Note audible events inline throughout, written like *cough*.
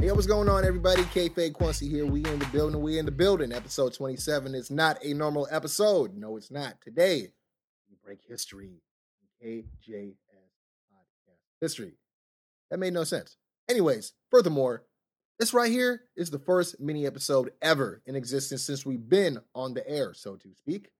Hey, what's going on, everybody? K-Fade Kwency here. We in the building. We in the building. Episode 27 is not a normal episode. No, it's not. Today, we break history KJS Podcast History. That made no sense. Anyways, furthermore, this right here is the first mini episode ever in existence since we've been on the air, so to speak,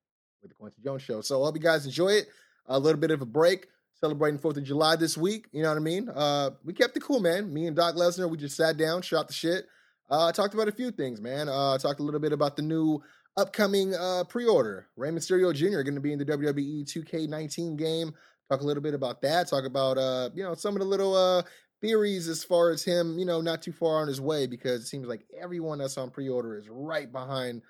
with the Kwency Jones Show. So I hope you guys enjoy it. A little bit of a break celebrating Fourth of July this week. You know what I mean? Uh, we kept it cool, man. Me and Doc Lesnar, we just sat down, shot the shit. Uh, talked about a few things, man. Uh, talked a little bit about the new upcoming uh, pre-order. Rey Mysterio Jr. going to be in the WWE 2K19 game. Talk a little bit about that. Talk about uh, you know some of the little uh, theories as far as him, you know, not too far on his way because it seems like everyone that's on pre-order is right behind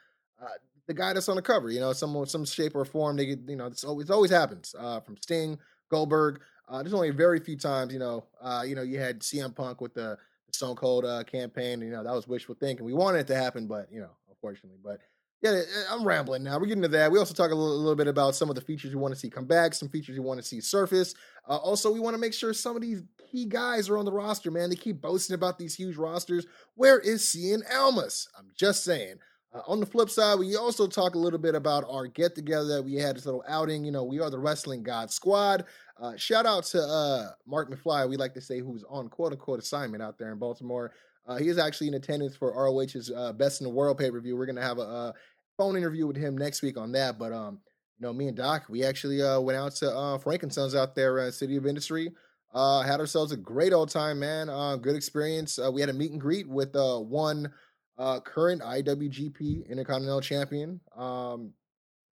uh, the guy that's on the cover. You know, some some shape or form. They get, you know, it's always it always happens. Uh, from Sting, Goldberg. Uh, there's only very few times, you know, uh, you know, you had CM Punk with the, Stone Cold uh, campaign. You know, that was wishful thinking. We wanted it to happen, but you know, unfortunately, but. Yeah, eh, I'm rambling now. We're getting to that. We also talk a little, a little bit about some of the features we want to see come back, some features we want to see surface. Uh, also, we want to make sure some of these key guys are on the roster, man. They keep boasting about these huge rosters. Where is Cien Almas? I'm just saying. Uh, on the flip side, we also talk a little bit about our get together that we had this little outing. You know, we are the Wrestling God Squad. Uh, shout out to uh, Marc McFly, we like to say, who's on quote unquote assignment out there in Baltimore. Uh, he is actually in attendance for ROH's uh, Best in the World pay per view. We're going to have a, a phone interview with him next week on that. But, um, you know, me and Doc, we actually uh, went out to uh, Frankensons out there, uh, City of Industry. Uh, had ourselves a great old time, man. Uh, good experience. Uh, we had a meet and greet with uh, one uh, current IWGP Intercontinental Champion, um,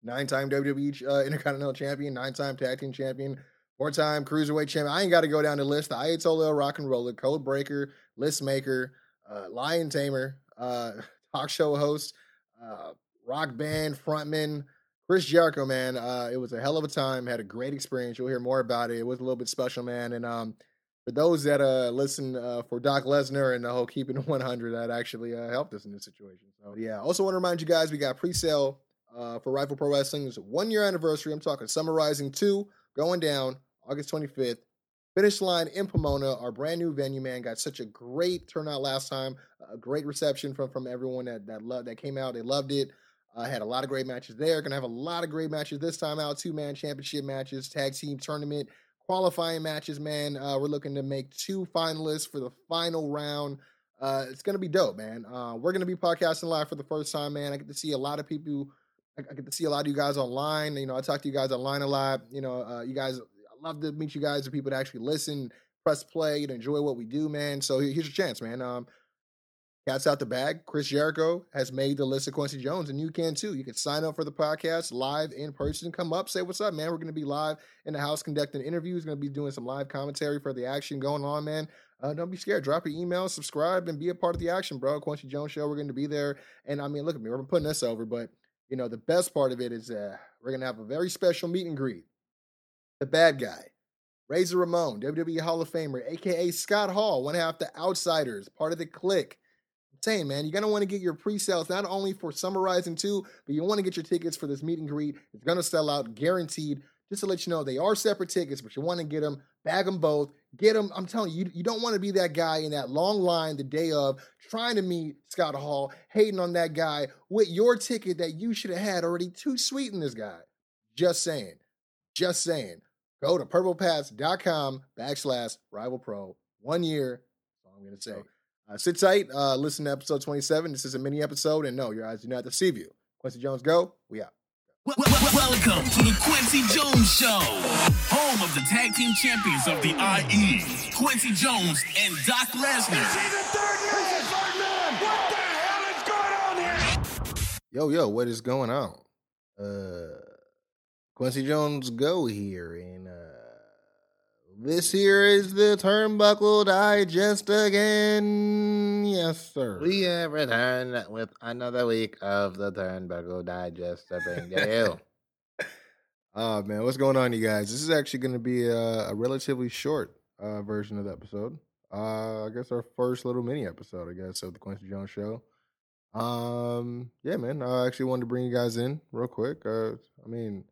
nine-time WWE uh, Intercontinental Champion, nine-time Tag Team Champion, four-time Cruiserweight Champion. I ain't got to go down the list. The Ayatollah Rock and Roller, Code Breaker, List Maker, uh, Lion Tamer, uh, *laughs* talk show host, uh, rock band frontman, Chris Jericho. Man, uh, it was a hell of a time. Had a great experience. You'll hear more about it. It was a little bit special, man, and um for those that uh listen uh, for Doc Lesnar and the whole keeping *laughs* it 100, that actually uh, helped us in this situation. So yeah, also want to remind you guys we got pre-sale uh, for Rival Pro Wrestling's one year anniversary. I'm talking summarizing two going down August 25th. Finish line in Pomona, our brand new venue, man. Got such a great turnout last time, a great reception from from everyone that that loved that came out. They loved it. Uh, had a lot of great matches there. Gonna have a lot of great matches this time out. Two man championship matches, tag team tournament, qualifying matches. Man, uh, we're looking to make two finalists for the final round. Uh, it's gonna be dope, man. Uh, we're gonna be podcasting live for the first time, man. I get to see a lot of people. I, get to see a lot of you guys online. You know, I talk to you guys online a lot. You know, uh, you guys. I love to meet you guys, the people that actually listen, press play, and enjoy what we do, man. So here's your chance, man. Um, Cats out the bag. Chris Jericho has made the list of Kwency Jones, and you can too. You can sign up for the podcast live in person. Come up, say what's up, man. We're going to be live in the house conducting interviews. Going to be doing some live commentary for the action going on, man. Uh, don't be scared. Drop your email, subscribe, and be a part of the action, bro. Kwency Jones Show. We're going to be there, and I mean, look at me. We're putting this over, but you know, the best part of it is uh, we're going to have a very special meet and greet. The bad guy. Razor Ramon, WWE Hall of Famer, aka Scott Hall, one half the Outsiders, part of the Kliq. Saying, man, you're gonna want to get your pre-sales not only for summarizing two, but you want to get your tickets for this meet and greet. It's gonna sell out, guaranteed. Just to let you know, they are separate tickets, but you want to get them, bag them both, get them. I'm telling you, you, you don't want to be that guy in that long line the day of trying to meet Scott Hall, hating on that guy with your ticket that you should have had already. Too sweet in this guy. Just saying. Just saying. Go to purplepass.com backslash rival pro. One year. That's all I'm to say. Uh, sit tight. Uh, listen to episode 27. This is a mini episode. And no, your eyes do not deceive you. Kwency Jones, go. We out. Wel- wel- Welcome to the Kwency Jones Show, home of the tag team champions of the IE, Kwency Jones and Doc Lesnar. Is What the hell is going on here yo, yo, what is going on? Uh, Kwency Jones, go here. And uh, this here is the Turnbuckle Digest again. Yes, sir. We have returned with another week of the Turnbuckle Digest to bring to you. Oh *laughs* man, what's going on, you guys? This is actually going to be a, a relatively short uh, version of the episode. Uh, I guess our first little mini episode, I guess, of the Kwency Jones Show. Um, yeah, man. I actually wanted to bring you guys in real quick. Uh, I mean,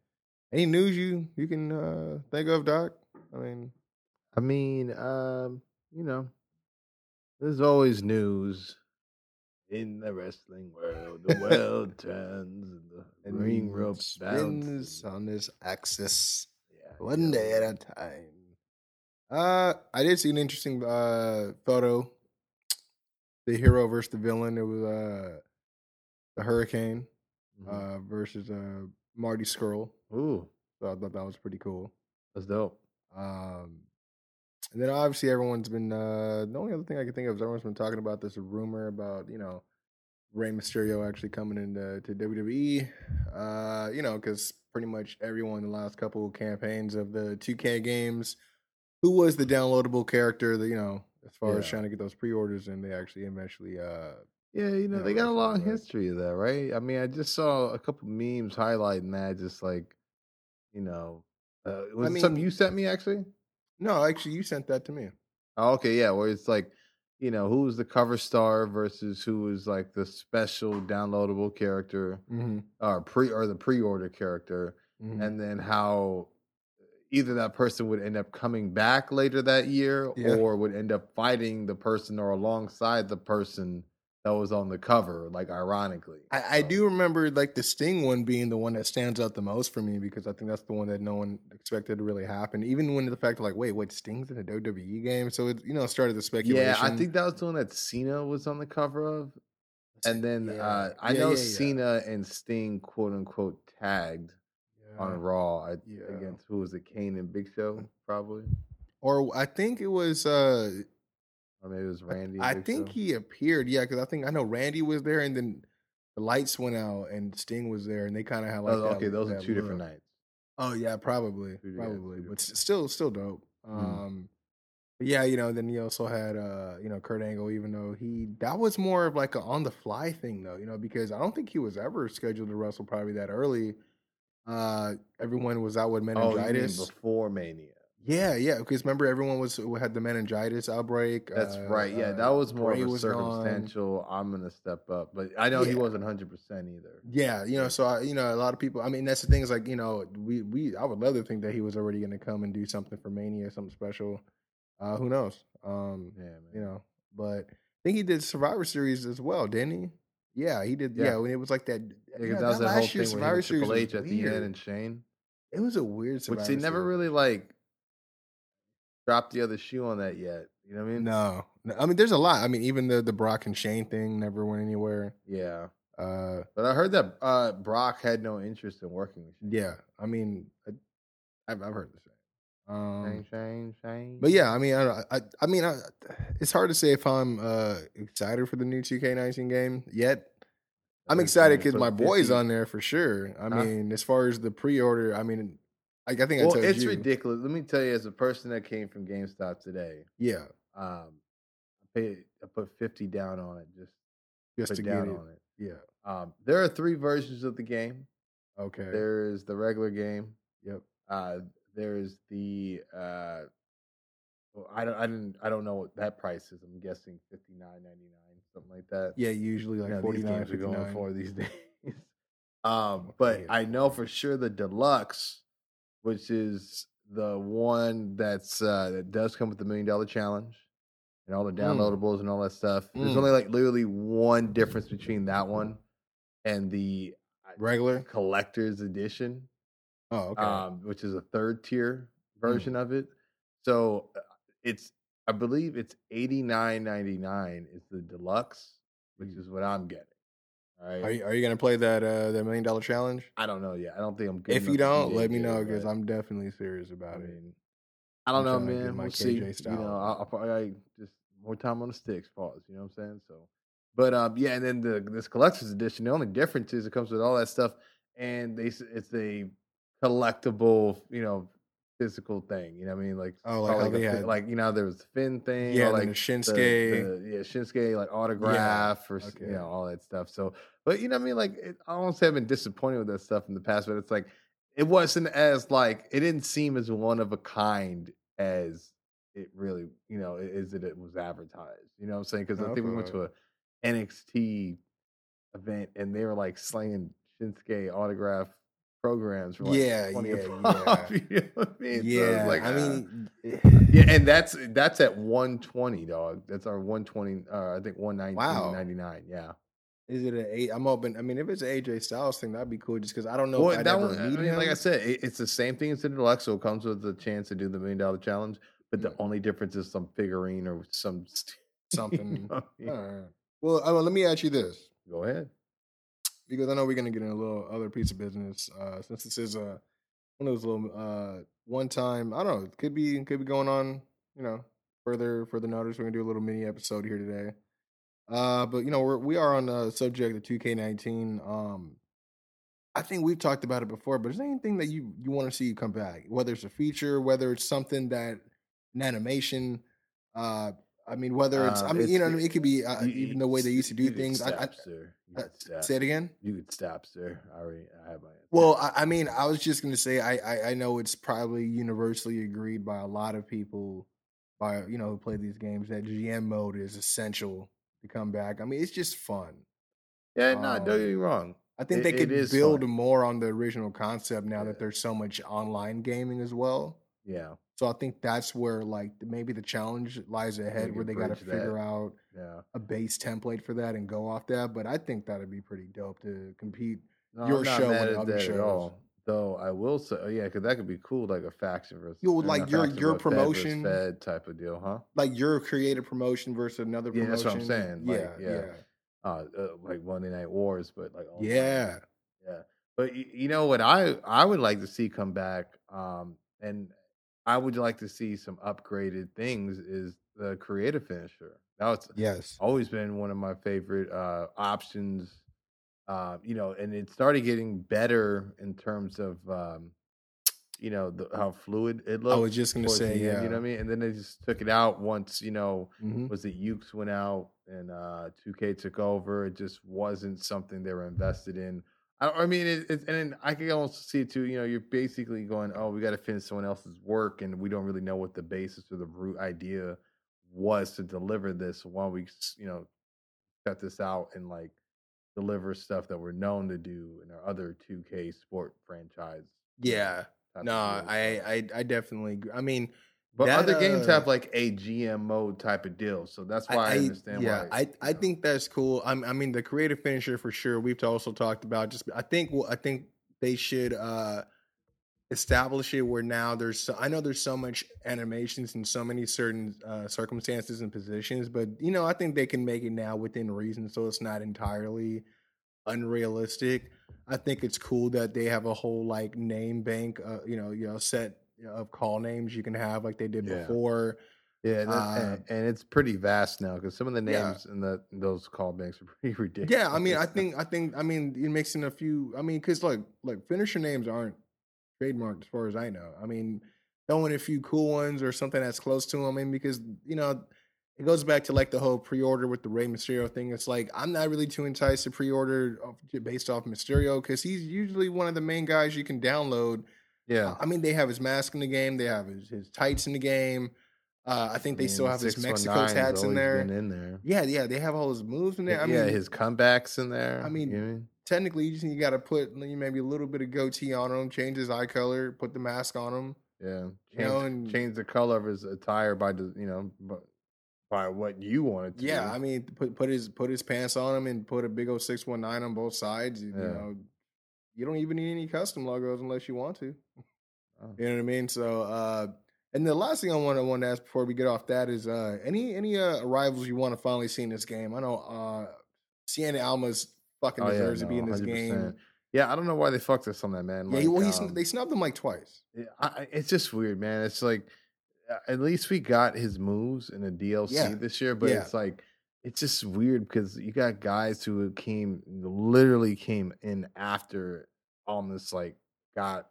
any news you you can uh, think of, Doc? I mean, I mean, um, you know, there's always news in the wrestling world. The world *laughs* turns and the ring rope spins on this axis. Yeah, one yeah. day at a time. Uh, I did see an interesting uh photo. The hero versus the villain. It was uh the Hurricane Mhm. uh versus uh Marty Scurll. Ooh, So I thought that was pretty cool. that's dope. Um, and then obviously everyone's been uh the only other thing I can think of is everyone's been talking about this rumor about you know Rey Mysterio actually coming into to WWE. Uh, you know, because pretty much everyone in the last couple of campaigns of the 2K games, who was the downloadable character that you know as far as trying to get those pre-orders and they actually eventually uh Yeah, you know, Yeah, they got a long history of that, right? I mean, I just saw a couple memes highlighting that, just like, you know, uh, was it something mean- you sent me actually? no actually you sent that to me. Oh, okay, yeah, where it's like, you know, who was the cover star versus who was like the special downloadable character Mm-hmm. or pre or the pre-order character, and then how either that person would end up coming back later that year Yeah. or would end up fighting the person or alongside the person that was on the cover, like ironically. I, do remember like the Sting one being the one that stands out the most for me because I think that's the one that no one expected to really happen. Even when the fact of like, wait, what Sting's in a WWE game? So it you know started the speculation. Yeah, I think that was the one that Cena was on the cover of. And then uh, I Yeah, know yeah, yeah. Cena and Sting, quote unquote, tagged on Raw Yeah. against who was it? Kane and Big Show, probably, or I think it was. uh or maybe it was Randy. and I think Show. he appeared. Yeah, because I think I know Randy was there, and then the lights went out, and Sting was there, and they kind of had like Oh, that- okay, those are two different nights. Oh yeah, probably, Two- probably, two but still, still dope. Mm. Um, yeah, you know, then you also had uh, you know, Kurt Angle, even though he that was more of like a on the fly thing though, you know, because I don't think he was ever scheduled to wrestle probably that early. Uh, everyone was out with Oh, meningitis. before Mania? Yeah, yeah, because remember everyone was had the meningitis outbreak. That's uh, right. Yeah, uh, that was more Bray of a was gone. circumstantial. I'm gonna step up, but I know he wasn't 100 percent either. Yeah, you know, so I, you know, a lot of people. I mean, that's the thing is like, you know, we we I would love to think that he was already going to come and do something for Mania, something special. Uh, who knows? Um, Yeah, man. you know, but I think he did Survivor Series as well, didn't he? Yeah, he did. Yeah, Yeah. when it was like that. Yeah, yeah, that was that whole thing was Triple H at the weird. end and Shane, It was a weird Survivor which they never Series. really like dropped the other shoe on that yet. You know what I mean? No, no, I mean, there's a lot. I mean, even the the Brock and Shane thing never went anywhere. Yeah, Uh, but I heard that uh, Brock had no interest in working with Shane. yeah, I mean, I, I've I've heard the same. Um, Shane, Shane, Shane. But yeah, I mean, I, I, I mean, I, it's hard to say if I'm uh, excited for the new 2K19 game yet. I'm excited because my boy's on there for sure. I mean, as far as the pre-order, I mean, like I think I well, told it's you, ridiculous. Let me tell you, as a person that came from GameStop today, yeah, um, I paid, I put 50 down on it just just to down get it. on it. Yeah, Um, there are three versions of the game. okay, There is the regular game. yep, Uh, there is the uh, well, I don't, I didn't, I don't know what that price is. I'm guessing fifty nine ninety nine, something like that. yeah, usually like Yeah, 49, games are going for these *laughs* days. *laughs* um, but Yeah. I know for sure the deluxe, which is the one that's uh, that does come with the million dollar challenge and all the Mm. downloadables and all that stuff. There's Mm. only like literally one difference between that one and the uh, regular. collector's edition Oh, okay, um, which is a third tier Mm. version of it. So uh, it's, I believe it's eighty nine ninety nine is the deluxe, which Mm. is what I'm getting. Right. are you are you gonna play that uh that million dollar challenge? I don't know yet. I don't think I'm good. If you don't, let me know because I'm definitely serious I about it. I don't I'm know, trying to get man. my We'll see. KJ You know, I'll, I'll probably I just more time on the sticks. Pause. You know what I'm saying? So, but um, yeah, and then the this collector's edition. The only difference is it comes with all that stuff, and they it's a collectible, you know, physical thing. You know what I mean? Like Oh, like or how a had- like you know there was the Finn thing. Yeah, or like then the the- Shinsuke. yeah, Shinsuke like autograph or s okay. you know all that stuff. So, but you know what I mean? Like it, I say I've been disappointed with that stuff in the past, but it's like it wasn't as like it didn't seem as one of a kind as it really you know is that it was advertised. You know what I'm saying? Because I think we went to a NXT event and they were like slaying Shinsuke autograph programs for like Yeah, 20 a yeah, *laughs* yeah. *laughs* You know what I mean? So like, I ah. mean, yeah, and that's that's at 120, dog. That's our 120. Uh, I think 119, Wow. 99. Yeah. is it an eight? I'm open. I mean, if it's an AJ Styles thing, that'd be cool. Just because I don't know Well, that one, I mean, like I said, it, it's the same thing as the deluxe, so it comes with the chance to do the million dollar challenge. But the Yeah. only difference is some figurine or some *laughs* Something. you know what I mean? Well, uh, let me ask you this. Go ahead. Because I know we're gonna get in a little other piece of business. Uh, since this is a one of those little uh one time, I don't know, could be could be going on. You know, further further notice. We're gonna do a little mini episode here today. Uh, but you know, we're we are on the subject of two K nineteen. Um, I think we've talked about it before, but is there anything that you you want to see come back? Whether it's a feature, whether it's something that an animation. Uh, I mean, whether it's I Uh, mean, you know, it's- I mean, it could be uh, You- even the way they used to do you things. I, I, stop, sir. You could stop. say it again. You could stop, sir. I already I have my answer. Well, I, I mean, I was just gonna say, I, I I know it's probably universally agreed by a lot of people, by you know who play these games, that GM mode is essential to come back. I mean, it's just fun. yeah, no, don't get um, me wrong. I think It- they could build fun. more on the original concept now Yeah. that there's so much online gaming as well. Yeah, So I think that's where like maybe the challenge lies ahead, where they got to that. figure out yeah. a base template for that and go off that. But I think that'd be pretty dope to compete. No, Your show at other shows. Though I will say, oh, yeah, because that could be cool, like a faction versus Yo, or like your- your but Fed promotion- Fed type of deal, huh? Like your creative promotion versus another Yeah, promotion. that's what I'm saying, like, yeah, yeah. yeah, Uh, uh, like Monday Night Wars, but like online. yeah. yeah. But y- you know what I I would like to see come back, um, and I would like to see some upgraded things. Is the creative finisher? That was Yes. always been one of my favorite uh, options. Uh, you know, and it started getting better in terms of um, you know the, how fluid it looked. I was just gonna say, end, yeah. you know what I mean. And then they just took it out once you know Mhm. was it Yuke's went out and uh 2K took over. It just wasn't something they were invested in. I, I mean, it, it, and I can almost see it too. You know, you're basically going, "Oh, we got to finish someone else's work," and we don't really know what the basis or the root idea was to deliver this. Don't we, you know, cut this out and like deliver stuff that we're known to do in our other 2K sport franchise? Yeah. No, I. I I definitely. I mean, But that, other games uh, have like a GM mode type of deal, so that's why I, understand yeah, why. I, I know. think that's cool. I'm, I mean, the creative finisher for sure. We've also talked about just. I think. Well, I think they should uh establish it where now there's. So, I know there's so much animations in so many certain uh, circumstances and positions, but you know, I think they can make it now within reason, so it's not entirely unrealistic. I think it's cool that they have a whole like name bank. Uh, you know, you know, set of call names you can have like they did Yeah. before. Yeah, and, that- Uh, and, and it's pretty vast now because some of the Yeah. names in the in those call banks are pretty ridiculous. *laughs* Yeah, I mean, I think, I think, I mean, you're mixing a few. I mean, because like, like finisher names aren't trademarked as far as I know. I mean, throwing a few cool ones or something that's close to them. I mean, because you know, it goes back to like the whole pre-order with the Rey Mysterio thing. It's like I'm not really too enticed to pre-order based off Mysterio because he's usually one of the main guys you can download. Yeah. I mean, they have his mask in the game, they have his, his tights in the game. Uh, I think they still have his Mexico tats in there. in there. Yeah, yeah, they have all his moves in there. I yeah, mean, his comebacks in there. I mean, you know mean? technically you just you got to put maybe a little bit of goatee on him, change his eye color, put the mask on him. yeah, you change, know, and- change the color of his attire by the you know by, by what you wanted to. Yeah. I mean put put his put his pants on him and put a big old six one nine on both sides. You, you Yeah. know, you don't even need any custom logos unless you want to. Oh. You know what I mean? So, uh, and the last thing I want to want to ask before we get off that is uh, any any uh, arrivals you want to finally see in this game. I know uh, Cien Almas fucking Oh, yeah, deserves to be in this 100%. game. Yeah, I don't know why they fucked us on that man. Yeah, Like, well, he's, um, they snubbed him like twice. Yeah, I, it's just weird, man. It's like at least we got his moves in the DLC Yeah. this year, but Yeah. it's like it's just weird because you got guys who came literally came in after almost like got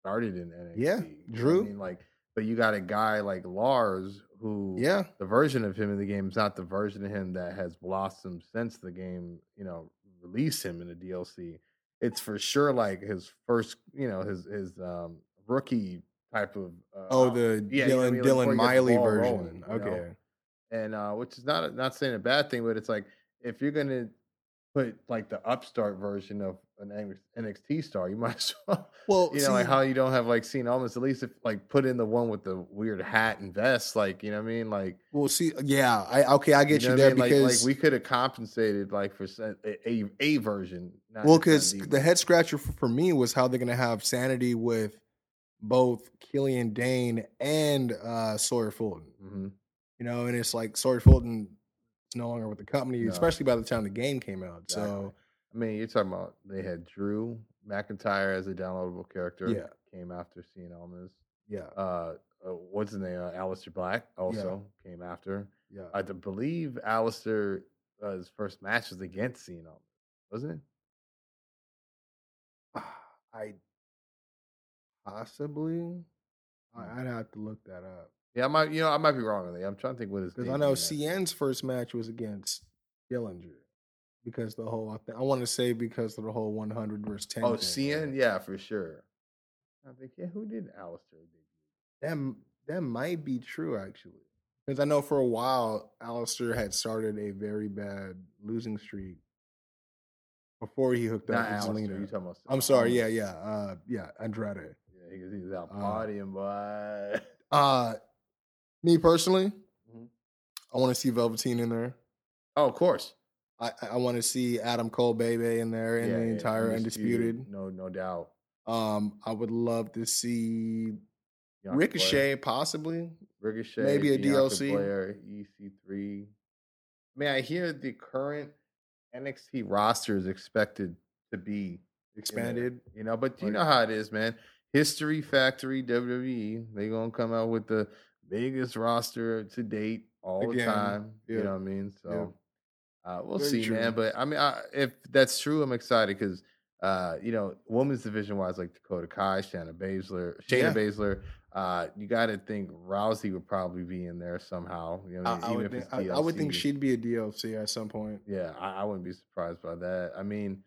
started in NXT. Yeah, you know what Drew. I mean, like, but you got a guy like Lars who, Yeah. the version of him in the game is not the version of him that has blossomed since the game, you know, released him in the DLC. It's for sure like his first, you know, his his um rookie type of. Uh, Oh, the yeah, you know I Dylan mean? Like, Dylan he gets the Miley version. rolling, you know? And uh, which is not not saying a bad thing, but it's like if you're gonna put like the upstart version of an NXT star, you *laughs* might as well. Well, you know, like how you don't have like seen almost at least if like put in the one with the weird hat and vest, like you know what I mean, like Well, see, yeah, I okay, I get you, know what there I mean? Because like, we could have compensated like for a a, a version. well, because the head scratcher for, for me was how they're gonna have sanity with both Killian Dain and uh Sawyer Fulton. Mhm. You know, and it's like Sawyer Fulton is no longer with the company, No. especially by the time the game came out. Exactly. So I mean, you're talking about they had Drew McIntyre as a downloadable character. Yeah. came after Cien Almas. yeah, uh, uh what's his name? Uh, Aleister Black also came after. yeah. I believe Aleister uh, his first match was against Cena, wasn't it? *sighs* I possibly Hmm. I'd have to look that up Yeah, I might. You know, I might be wrong on that. I'm trying to think what his. because I know Cien's first match was against Dillinger because the whole I, I want to say because of the whole 100 versus 10. Oh, thing, Cien, right? yeah, for sure. I think yeah. Who did Aleister? That that might be true actually. Because I know for a while Aleister had started a very bad losing streak before he hooked Not up with Aleister. Zelina. You talking about? I'm sorry, yeah, yeah, uh, yeah, Andrade. Yeah, because he was out Uh, partying, boy. Uh, me personally, Mhm. I want to see Velveteen in there. Oh, of course. I I want to see Adam Cole, Baby in there, in Yeah, the yeah, entire undisputed. No, no doubt. Um, I would love to see Bianca Ricochet, possibly. Ricochet, maybe a Bianca DLC. Blair, EC3. Man, I hear the current NXT roster is expected to be in there, Expanded. you know, but you know how it is, man. History Factory WWE, they gonna come out with the biggest roster to date all Again, the time. yeah. You know what I mean? So uh, we'll Very see, true. man. But I mean, I, if that's true, I'm excited because uh, you know, women's division wise, like Dakota Kai, Shayna Baszler, Shayna Yeah. Baszler, uh, you got to think Rousey would probably be in there somehow. You know, I, I would think, I would think she'd be a DLC at some point. Yeah, I, I wouldn't be surprised by that. I mean,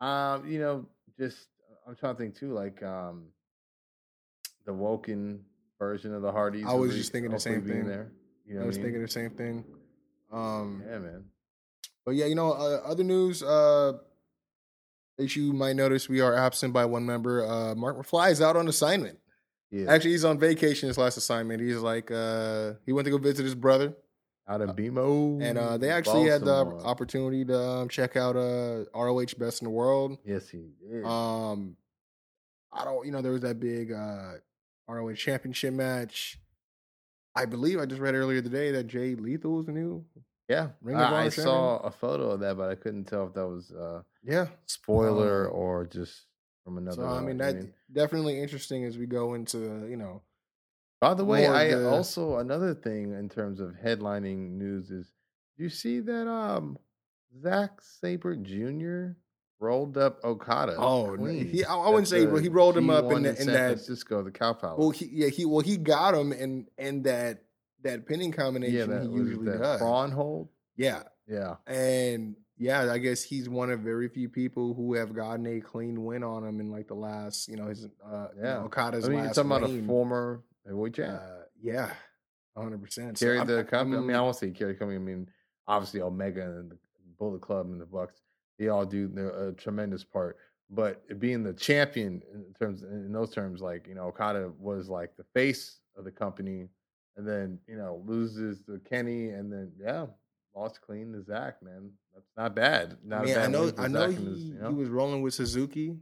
um, you know, just I'm trying to think too, like um, the Woken version of the Hardys. I was just thinking the same thing. There, you know, I was mean? thinking the same thing. Um, yeah, man. But yeah, you know, uh, other news uh, that you might notice, we are absent by one member. Uh, Marc McFly is out on assignment. Yeah, Actually, he's on vacation his last assignment. He's like, uh, he went to go visit his brother, out of BMO, and uh, they actually had the opportunity to um, check out uh, ROH Best in the World. Yes, he did. Um, I don't, you know, there was that big uh, ROH Championship match. I believe I just read earlier today that Jay Lethal was new. yeah, Ring of I, Honor I champion? saw a photo of that, but I couldn't tell if that was uh, Yeah, spoiler Um, or just from another. So I mean you that definitely interesting as we go into you know By the way, I the- also another thing in terms of headlining news is you see that um Zack Sabre Jr. rolled up Okada. Oh, he- I- I wouldn't say, the but he rolled him up in G1 the- in San that- Francisco, the Cow Palace. well he yeah he well he got him in in that that pinning combination yeah, that he usually that does prawn hold. yeah Yeah, and yeah I guess he's one of very few people who have gotten a clean win on him in like the last you know his uh you know, Yeah. Okada's I mean, you're last talking about a former heavyweight champ. uh, yeah hundred percent carried the company. I mean, I won't say the company. I mean, obviously Omega and the Bullet Club and the Bucks, they all do a tremendous part. But being the champion in terms in those terms, like you know, Okada was like the face of the company, and then you know loses to Kenny, and then yeah, lost clean to Zach. Man, that's not bad. Not I a mean, bad I know I know he, his, you know? he was rolling with Suzuki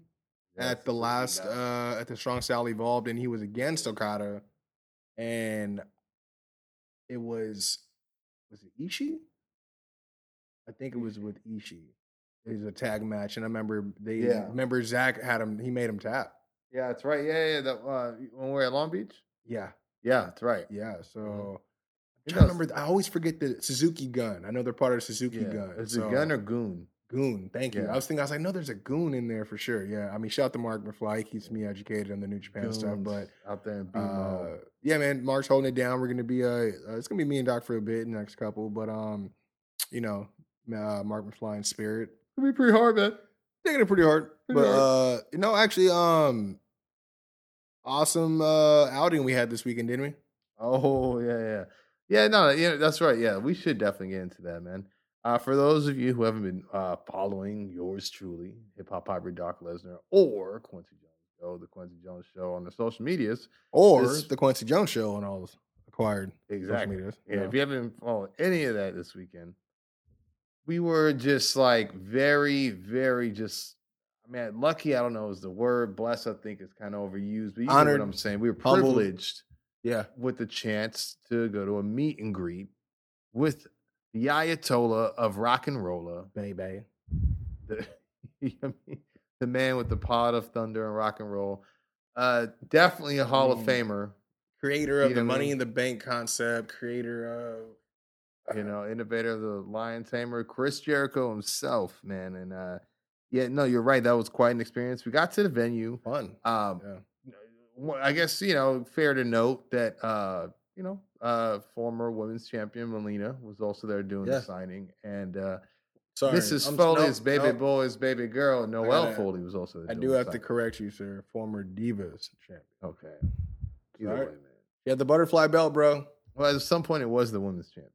at the last uh at the Strong Style Evolved, and he was against Okada, and it was was it Ishii? I think it was with Ishii. It was a tag match, and I remember they Yeah. remember Zach had him. He made him tap. yeah, that's right. Yeah, yeah. That uh, when we're at Long Beach. Yeah, Yeah, that's right. yeah. So Mhm. Who trying to knows? remember. I always forget the Suzuki gun. I know they're part of the Suzuki Yeah. gun. Is so- it gun or goon? Goon. Thank you. Yeah. I was thinking, I was like, no, there's a goon in there for sure. Yeah. I mean, shout out to Marc McFly. He keeps me educated on the New Japan stuff. But out there uh, yeah, man, Marc's holding it down. We're gonna be uh, uh it's gonna be me and Doc for a bit, in the next couple. But um, you know, uh, Marc McFly in spirit. It'll be pretty hard, man. Taking it pretty hard. Pretty but hard. uh, you know, actually, um, awesome uh outing we had this weekend, didn't we? Oh yeah, yeah, yeah. No, yeah, that's right. Yeah, we should definitely get into that, man. Uh, for those of you who haven't been uh, following yours truly, Hip Hop Hybrid Doc Lesnar or Kwency Jones Show, the Kwency Jones Show on the social medias, Or This- the Kwency Jones show on all those acquired social exactly. medias. Yeah, you if you haven't followed any of that this weekend, we were just like very, very just. I mean, lucky. I don't know is the word. Blessed, I think, is kind of overused. But you know what I'm saying. We were privileged yeah, with the chance to go to a meet and greet with the Ayatollah of rock and roller, baby. the, *laughs* you know I mean? the man with the pot of thunder and rock and roll. Uh, definitely a Hall of Mm. Famer. Creator of You the what I Money mean? in the Bank concept. Creator of you know, innovator of the Lion Tamer, Chris Jericho himself, man. And uh yeah, no, you're right. That was quite an experience. We got to the venue. fun. Um Yeah. I guess, you know, fair to note that uh, you know, uh former women's champion Melina was also there doing Yeah. the signing. And uh Sorry, Mrs. I'm- Foley's nope, baby nope. boy's baby girl, Noelle Foley was also there. I do have to correct you, sir. Former Divas champion. Okay. Either Alright. way, man. You had the butterfly belt, bro. Well, at some point it was the women's champion.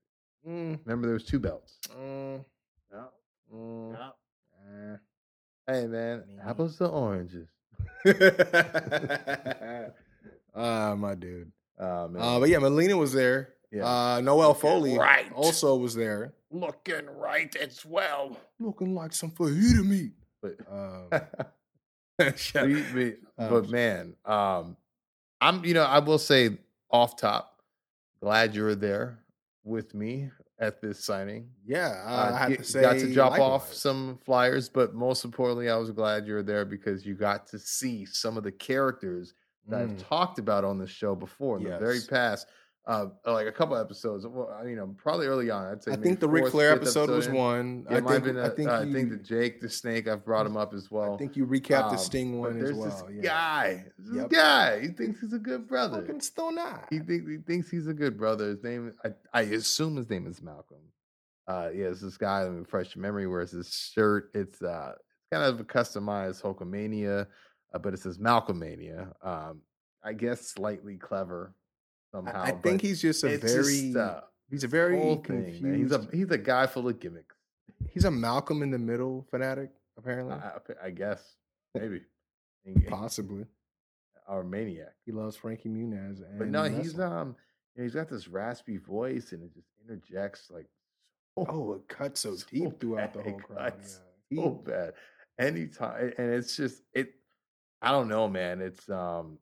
Mm, Remember there was two belts. mm, Yeah. mm. Eh. Hey man, Me. apples to oranges. *laughs* Ah, my dude. Oh man. Uh, but yeah, Melina was there. Yeah. Uh, Noelle Foley right. also was there, looking right as well. looking like some fajita meat. But Um, *laughs* *laughs* shut- we, we, Um, but man, um, I'm you know I will say off top, glad you were there with me at this signing. yeah, I, I have get- to say, got to drop off some flyers, but most importantly, I was glad you were there because you got to see some of the characters that Mm. I've talked about on the show before in the very past. Uh, like a couple episodes, well, you know, probably early on. I'd say I think the Ric Flair episode was in. one. Yeah, I it might have think, been. I a- think, uh, you, I think the Jake the Snake. I've brought him up as well. I think you recapped Um, the Sting one as well. This yeah. guy, this Yep. guy. He thinks he's a good brother. Fucking Stone Eye. He thinks he thinks he's a good brother. His name, I, I assume his name is Malcolm. Uh, yeah, it's this guy. Me refresh memory. Wears his shirt. It's uh, kind of a customized Hulkamania, uh, but it says Malcolmania. Um, I guess slightly clever somehow. I, think he's just a very. just, uh, he's a very confused. thing. He's a he's a guy full of gimmicks. he's a Malcolm in the Middle fanatic. Apparently, I, I- guess maybe, possibly. or maniac. He loves Frankie Muniz. And But no, he's um, you know, he's got this raspy voice, and it just interjects like Oh, it cuts *laughs* so so deep throughout the whole crowd. Yeah. so bad. Anytime, and it's just it. I don't know, man. It's um,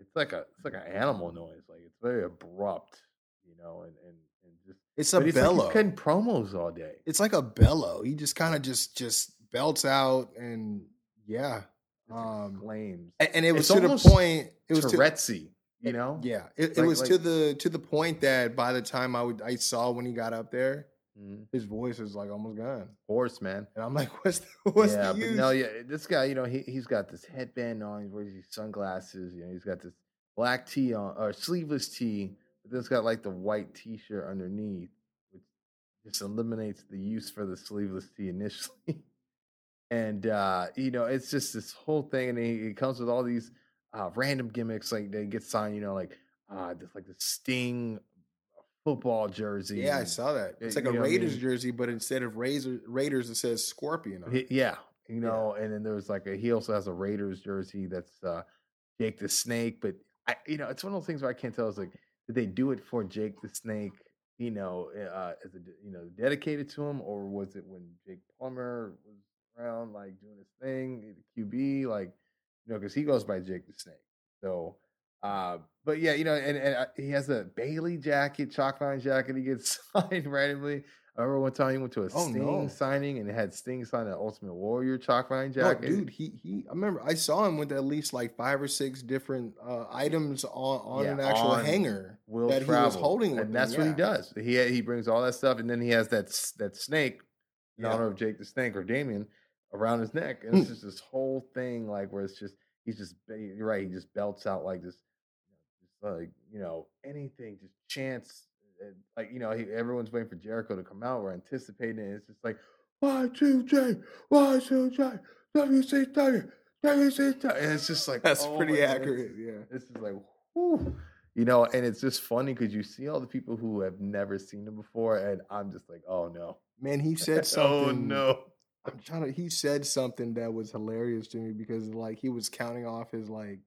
it's like a it's like an animal noise. Like it's very abrupt, you know, and and, and just It's a he's like bellow. cutting promos all day. it's like a bellow. He just kind of just just belts out and yeah. Um, exclaims. And, and it was It's to the point. It was to, Tourette'sy, you know. yeah. It, it Like- was to the to the point that by the time I would I saw when he got up there, Mhm. his voice is like almost gone, Hoarse man. and I'm like, *laughs* what's the, what's yeah, the but use? no, yeah, this guy, you know, he he's got this headband on, he's wearing these sunglasses, you know, he's got this black tee on or sleeveless tee, but then it's got like the white t-shirt underneath, which just eliminates the use for the sleeveless tee initially. *laughs* and uh, you know, it's just this whole thing, and he, he comes with all these uh random gimmicks, like they get signed, you know, like uh just like the sting football jersey. Yeah, I saw that. It's like a what I Raiders mean? jersey, but instead of Razor, Raiders, it says Scorpion. On it. Yeah, you know, and then there's like a he also has a Raiders jersey that's uh Jake the Snake, but I you know it's one of those things where I can't tell. It's like did they do it for Jake the Snake? You know, uh, as a you know dedicated to him, or was it when Jake Plummer was around like doing his thing, the QB, like you know, because he goes by Jake the Snake. So, uh, but yeah, you know, and, and uh, he has a Bailey jacket, chalk line jacket. He gets *laughs* signed randomly. I remember one time he went to a Oh, Sting no. signing and it had Sting sign an Ultimate Warrior chalk line No, jacket. dude, he he. I remember I saw him with at least like five or six different uh, items on on Yeah, an actual on hanger that travel. he was holding, with and that's what he does. He he brings all that stuff, and then he has that that snake, in Yeah. honor of Jake the Snake or Damien around his neck, and it's just this whole thing like where it's just he's just you're right, he just belts out like this, you know, just like you know anything, just chance, and, like you know he, everyone's waiting for Jericho to come out, we're anticipating it. It's just like Y two J, Y two J, WCW, WCW, and it's just like That's oh pretty accurate. Yeah. this is like, whew. you know, and it's just funny because you see all the people who have never seen him before, and I'm just like, oh no, Man, he said *laughs* oh, something. oh no, I'm trying to. He said something that was hilarious to me because like he was counting off his like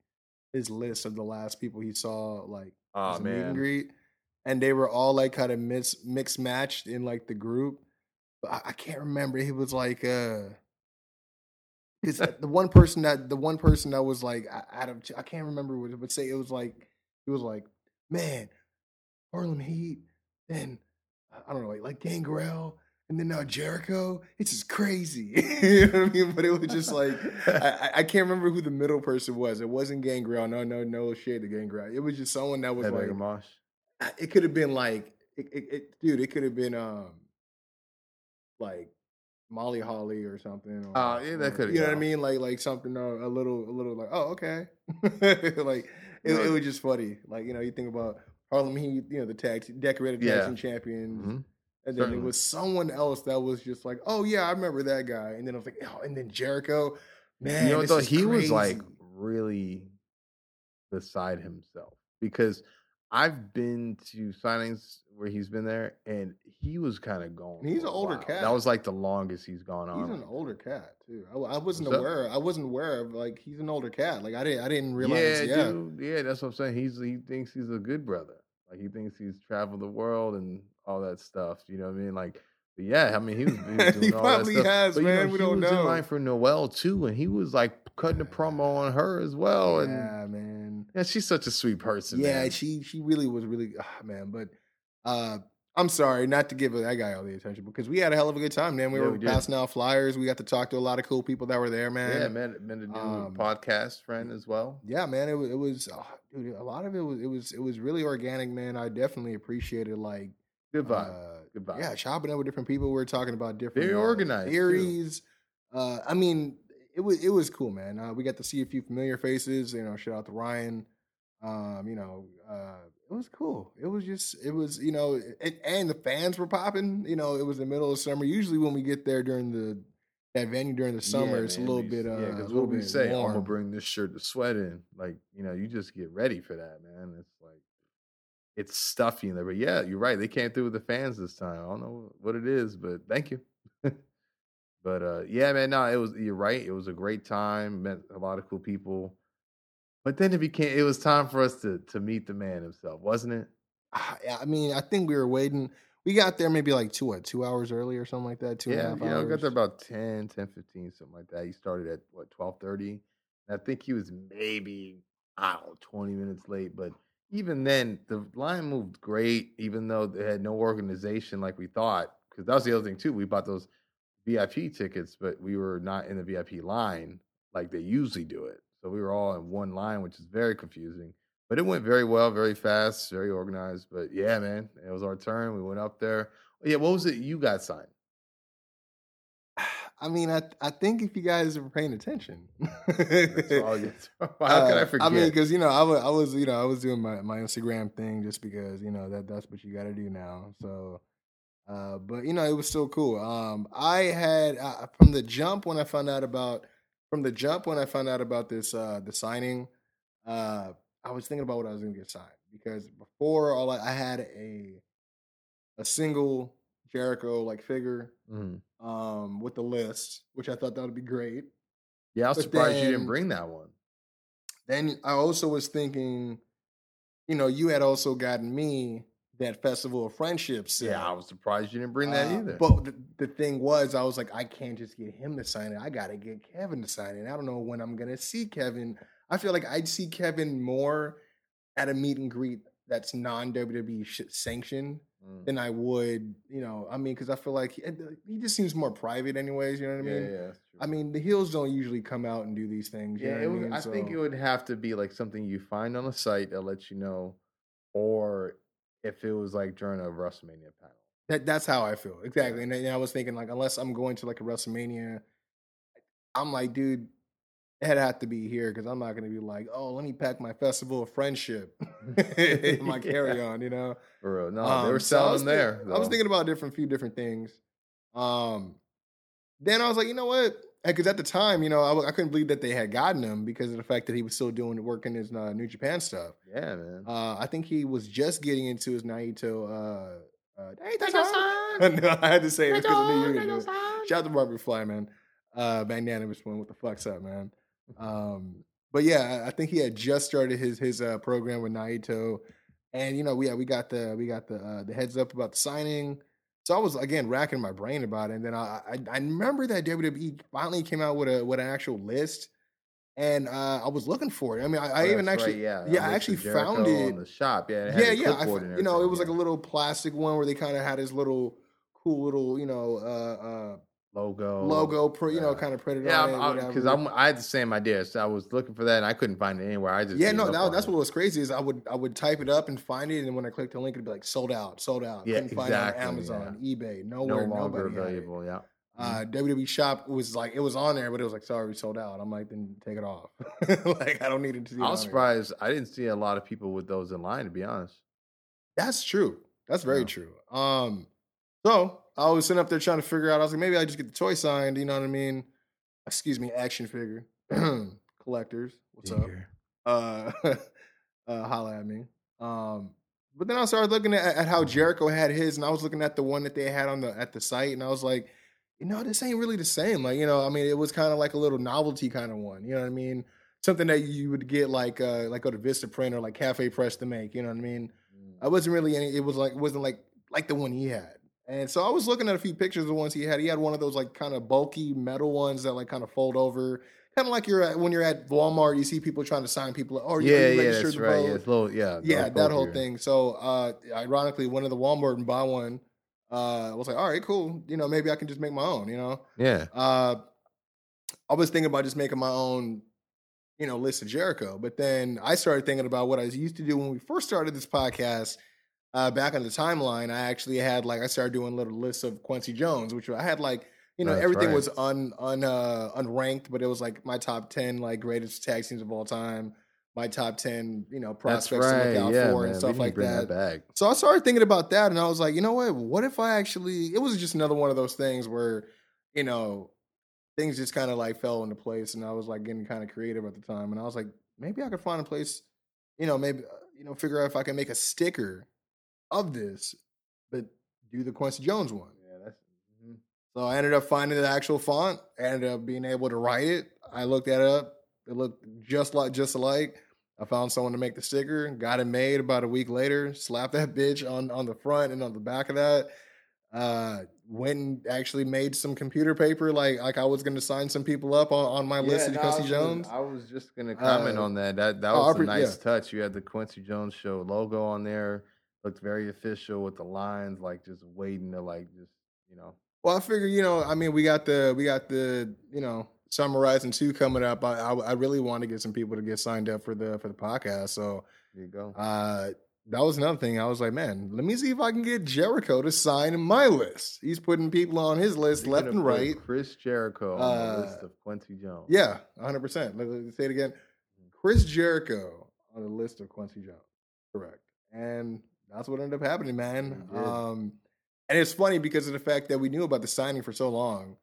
his list of the last people he saw like oh meet and greet, and they were all like kind of mis mixed matched in like the group. But I, I can't remember. He was like, uh, because *laughs* the one person that the one person that was like out of I can't remember what, it- but say it was like it was like man, Harlem Heat, and I don't know like like Gangrel, and then now Jericho. It's just crazy. *laughs* you know what I mean? But it was just like I, I- can't remember who the middle person was. It wasn't Gangrel. No, no, no shade to Gangrel. It was just someone that was Headbanger like Mosh. It could have been like it, it, it dude it could have been um like molly holly or something or, Oh, yeah, that coulda you know what i mean like like something uh, a little a little like oh okay *laughs* like it, it was just funny like you know you think about harlem heat you know the tag decorated tag Yeah. team champions Mhm. And then Certainly. it was someone else that was just like oh yeah i remember that guy and then i was like oh and then jericho man you know, though he was like really beside himself because I've been to signings where he's been there, and he was kind of going. And he's an older while. cat. That was like the longest he's gone on. He's an older cat too. I, I wasn't What's up? aware. I wasn't aware of like he's an older cat. Like I didn't. I didn't realize. yeah, Yeah, dude. Yeah, that's what I'm saying. He's he thinks he's a good brother. Like he thinks he's traveled the world and all that stuff. You know what I mean? Like, but yeah, I mean he was, he was *laughs* doing He all probably that stuff. has, but, you man. Know, We he don't was in line for Noelle too, and he was like cutting a promo on her as well. And yeah, man. yeah, she's such a sweet person. Yeah, man. she she really was really ah, man. But uh, I'm sorry not to give that guy all the attention because we had a hell of a good time, man. We Yeah, were we passing out flyers. We got to talk to a lot of cool people that were there, man. yeah, man, met a new um, podcast friend as well. Yeah, man. It was it was oh, dude. A lot of it was it was it was really organic, man. I definitely appreciated like Good vibe. Uh, Good vibe. Yeah, chopping up with different people. We were talking about different Very uh, organized, too. theories. Uh, I mean, it was it was cool, man. Uh, we got to see a few familiar faces. You know, shout out to Ryan. Um, you know, uh, it was cool. It was just, it was, you know, it, and the fans were popping. You know, it was the middle of summer. Usually, when we get there during the that venue during the summer, Yeah, it's a little bit, uh, yeah, because what we say, I'm gonna bring this shirt to sweat in. Like, you know, you just get ready for that, man. It's like it's stuffy in there. But yeah, you're right. They came through with the fans this time. I don't know what it is, but thank you. *laughs* but uh yeah, man, no, it was you're right. It was a great time, met a lot of cool people. But then it became it was time for us to to meet the man himself, wasn't it? Ah, I mean, I think we were waiting. We got there maybe like two, what, two hours early or something like that. Two and a yeah, half know, hours. got there about 10, 10, 15, something like that. He started at what, 1230? I think he was maybe, I don't know, 20 minutes late. But even then, the line moved great, even though they had no organization like we thought. Because that was the other thing, too. We bought those VIP tickets, but we were not in the VIP line like they usually do it. So we were all in one line, which is very confusing. But it went very well, very fast, very organized. But yeah, man, it was our turn. We went up there. Yeah, what was it you got signed? I mean, I I think if you guys were paying attention, That's all you- *laughs* *laughs* How could I Uh, forget? I mean, because you know, I was, I was, you know, I was doing my, my Instagram thing just because you know that that's what you got to do now. So, uh, but you know, it was still cool. Um, I had uh, from the jump when I found out about from the jump when I found out about this uh, the signing, uh, I was thinking about what I was going to get signed because before all I, I had a a single Jericho like figure Mhm. um with the list, which I thought that would be great. yeah, I was but surprised you didn't bring that one. Then I also was thinking, you know, you had also gotten me that Festival of Friendships. Yeah, I was surprised you didn't bring that Uh, either. But the, the thing was, I was like, I can't just get him to sign it. I got to get Kevin to sign it. I don't know when I'm gonna see Kevin. I feel like I'd see Kevin more at a meet and greet that's non WWE sanctioned Mm. than I would, you know. I mean, because I feel like he, he just seems more private, anyways. You know what I mean? yeah, true. I mean, the heels don't usually come out and do these things. You yeah, know it would, I? I think it would have to be like something you find on a site that lets you know, or if it was like during a WrestleMania panel. That that's how I feel exactly. And then I was thinking like, unless I'm going to like a WrestleMania, I'm like, dude, it had to be here because I'm not going to be like, oh, let me pack my festival of friendship *laughs* in my *laughs* carry on, you know. For real. No, Um, they were so I selling was there. think- I was thinking about different few different things. Um, then I was like, you know what? Because at the time, you know, I, w- I couldn't believe that they had gotten him because of the fact that he was still doing working his uh, New Japan stuff. Yeah, man. Uh, I think he was just getting into his Naito. Uh, uh, *laughs* no, I had to say it because I knew you were gonna do it. Naito-san. Shout out to Barbara Fly, man. Uh, magnanimous one. What the fuck's up, man? Um, but yeah, I think he had just started his his uh, program with Naito, and you know, we yeah, we got the we got the uh, the heads up about the signing. So I was again racking my brain about it, and then I I, I remember that WWE finally came out with a with an actual list, and uh, I was looking for it. I mean, I, I Oh, even that's right, actually yeah, yeah, I actually found it in the shop. Yeah, it yeah, yeah. I, clipboard f- and you know, it was like a little plastic one where they kind of had his little cool little, you know, uh, uh, logo, pr- you know, yeah. kind of printed Yeah, on it. because whatever. I'm, I had the same idea. So I was looking for that and I couldn't find it anywhere. I just yeah, no, that, that's it. what was crazy is I would I would type it up and find it, and when I clicked the link, it'd be like sold out, sold out. Yeah, Couldn't find it on exactly, Amazon, eBay, no nowhere, longer nobody had it. available. Yeah. Uh, WWE Shop was like it was on there, but it was like sorry, we sold out. I'm like, then take it off. *laughs* like I don't need it to. see I on was here. surprised. I didn't see a lot of people with those in line, to be honest. That's true. That's very Yeah. true. Um, so I was sitting up there trying to figure out. I was like, maybe I just get the toy signed. You know what I mean? Excuse me, action figure *clears throat* collectors. What's up? Uh, *laughs* uh, holla at me. Um, but then I started looking at, at how Jericho had his, and I was looking at the one that they had on the at the site, and I was like, you know, this ain't really the same. Like, you know, I mean, it was kind of like a little novelty kind of one. You know what I mean? Something that you would get like uh like go to Vista Print or like Cafe Press to make. You know what I mean? I wasn't really any. It was like it wasn't like like the one he had. And so I was looking at a few pictures of the ones he had. He had one of those like kind of bulky metal ones that like kind of fold over, kind of like you're at when you're at Walmart. You see people trying to sign people. Oh, yeah, yeah, registered that's right. Yeah, little, yeah, yeah, that whole thing. So, uh, ironically, went to the Walmart and buy one. Uh, I was like, all right, cool. You know, maybe I can just make my own. You know, Yeah, uh, I was thinking about just making my own, you know, list of Jericho. But then I started thinking about what I used to do when we first started this podcast. Uh, back on the timeline, I actually had like I started doing little lists of Kwency Jones, which I had like you know That's everything right. was un un uh, unranked, but it was like my top ten like greatest tag teams of all time, my top ten you know prospects right. to look out yeah, for man. and stuff like that. back. So I started thinking about that, and I was like, you know what? What if I actually? It was just another one of those things where, you know, things just kind of like fell into place, and I was like getting kind of creative at the time, and I was like, maybe I could find a place, you know, maybe uh, you know, figure out if I can make a sticker of this, but do the Kwency Jones one. Yeah, that's. mhm. So I ended up finding the actual font. I ended up being able to write it. I looked that up. It looked just like just alike. I found someone to make the sticker. Got it made about a week later. Slapped that bitch on on the front and on the back of that. Uh, went and actually made some computer paper. Like like I was going to sign some people up on, on my list of no, Kwency was Jones. Gonna, I was just gonna comment Uh, on that. That that oh, was a nice yeah. touch. You had the Kwency Jones show logo on there. Looked very official with the lines, like just waiting to like just you know. Well, I figure, you know, I mean, we got the we got the you know summarizing two coming up. I, I I really want to get some people to get signed up for the for the podcast. So There you go. uh, that was another thing. I was like, man, let me see if I can get Jericho to sign my list. He's putting people on his list You're left and right. Chris Jericho on the Uh, list of Kwency Jones. Yeah, 100. percent Let me say it again. Chris Jericho on the list of Kwency Jones. Correct. And that's what ended up happening, man. Um, and it's funny because of the fact that we knew about the signing for so long,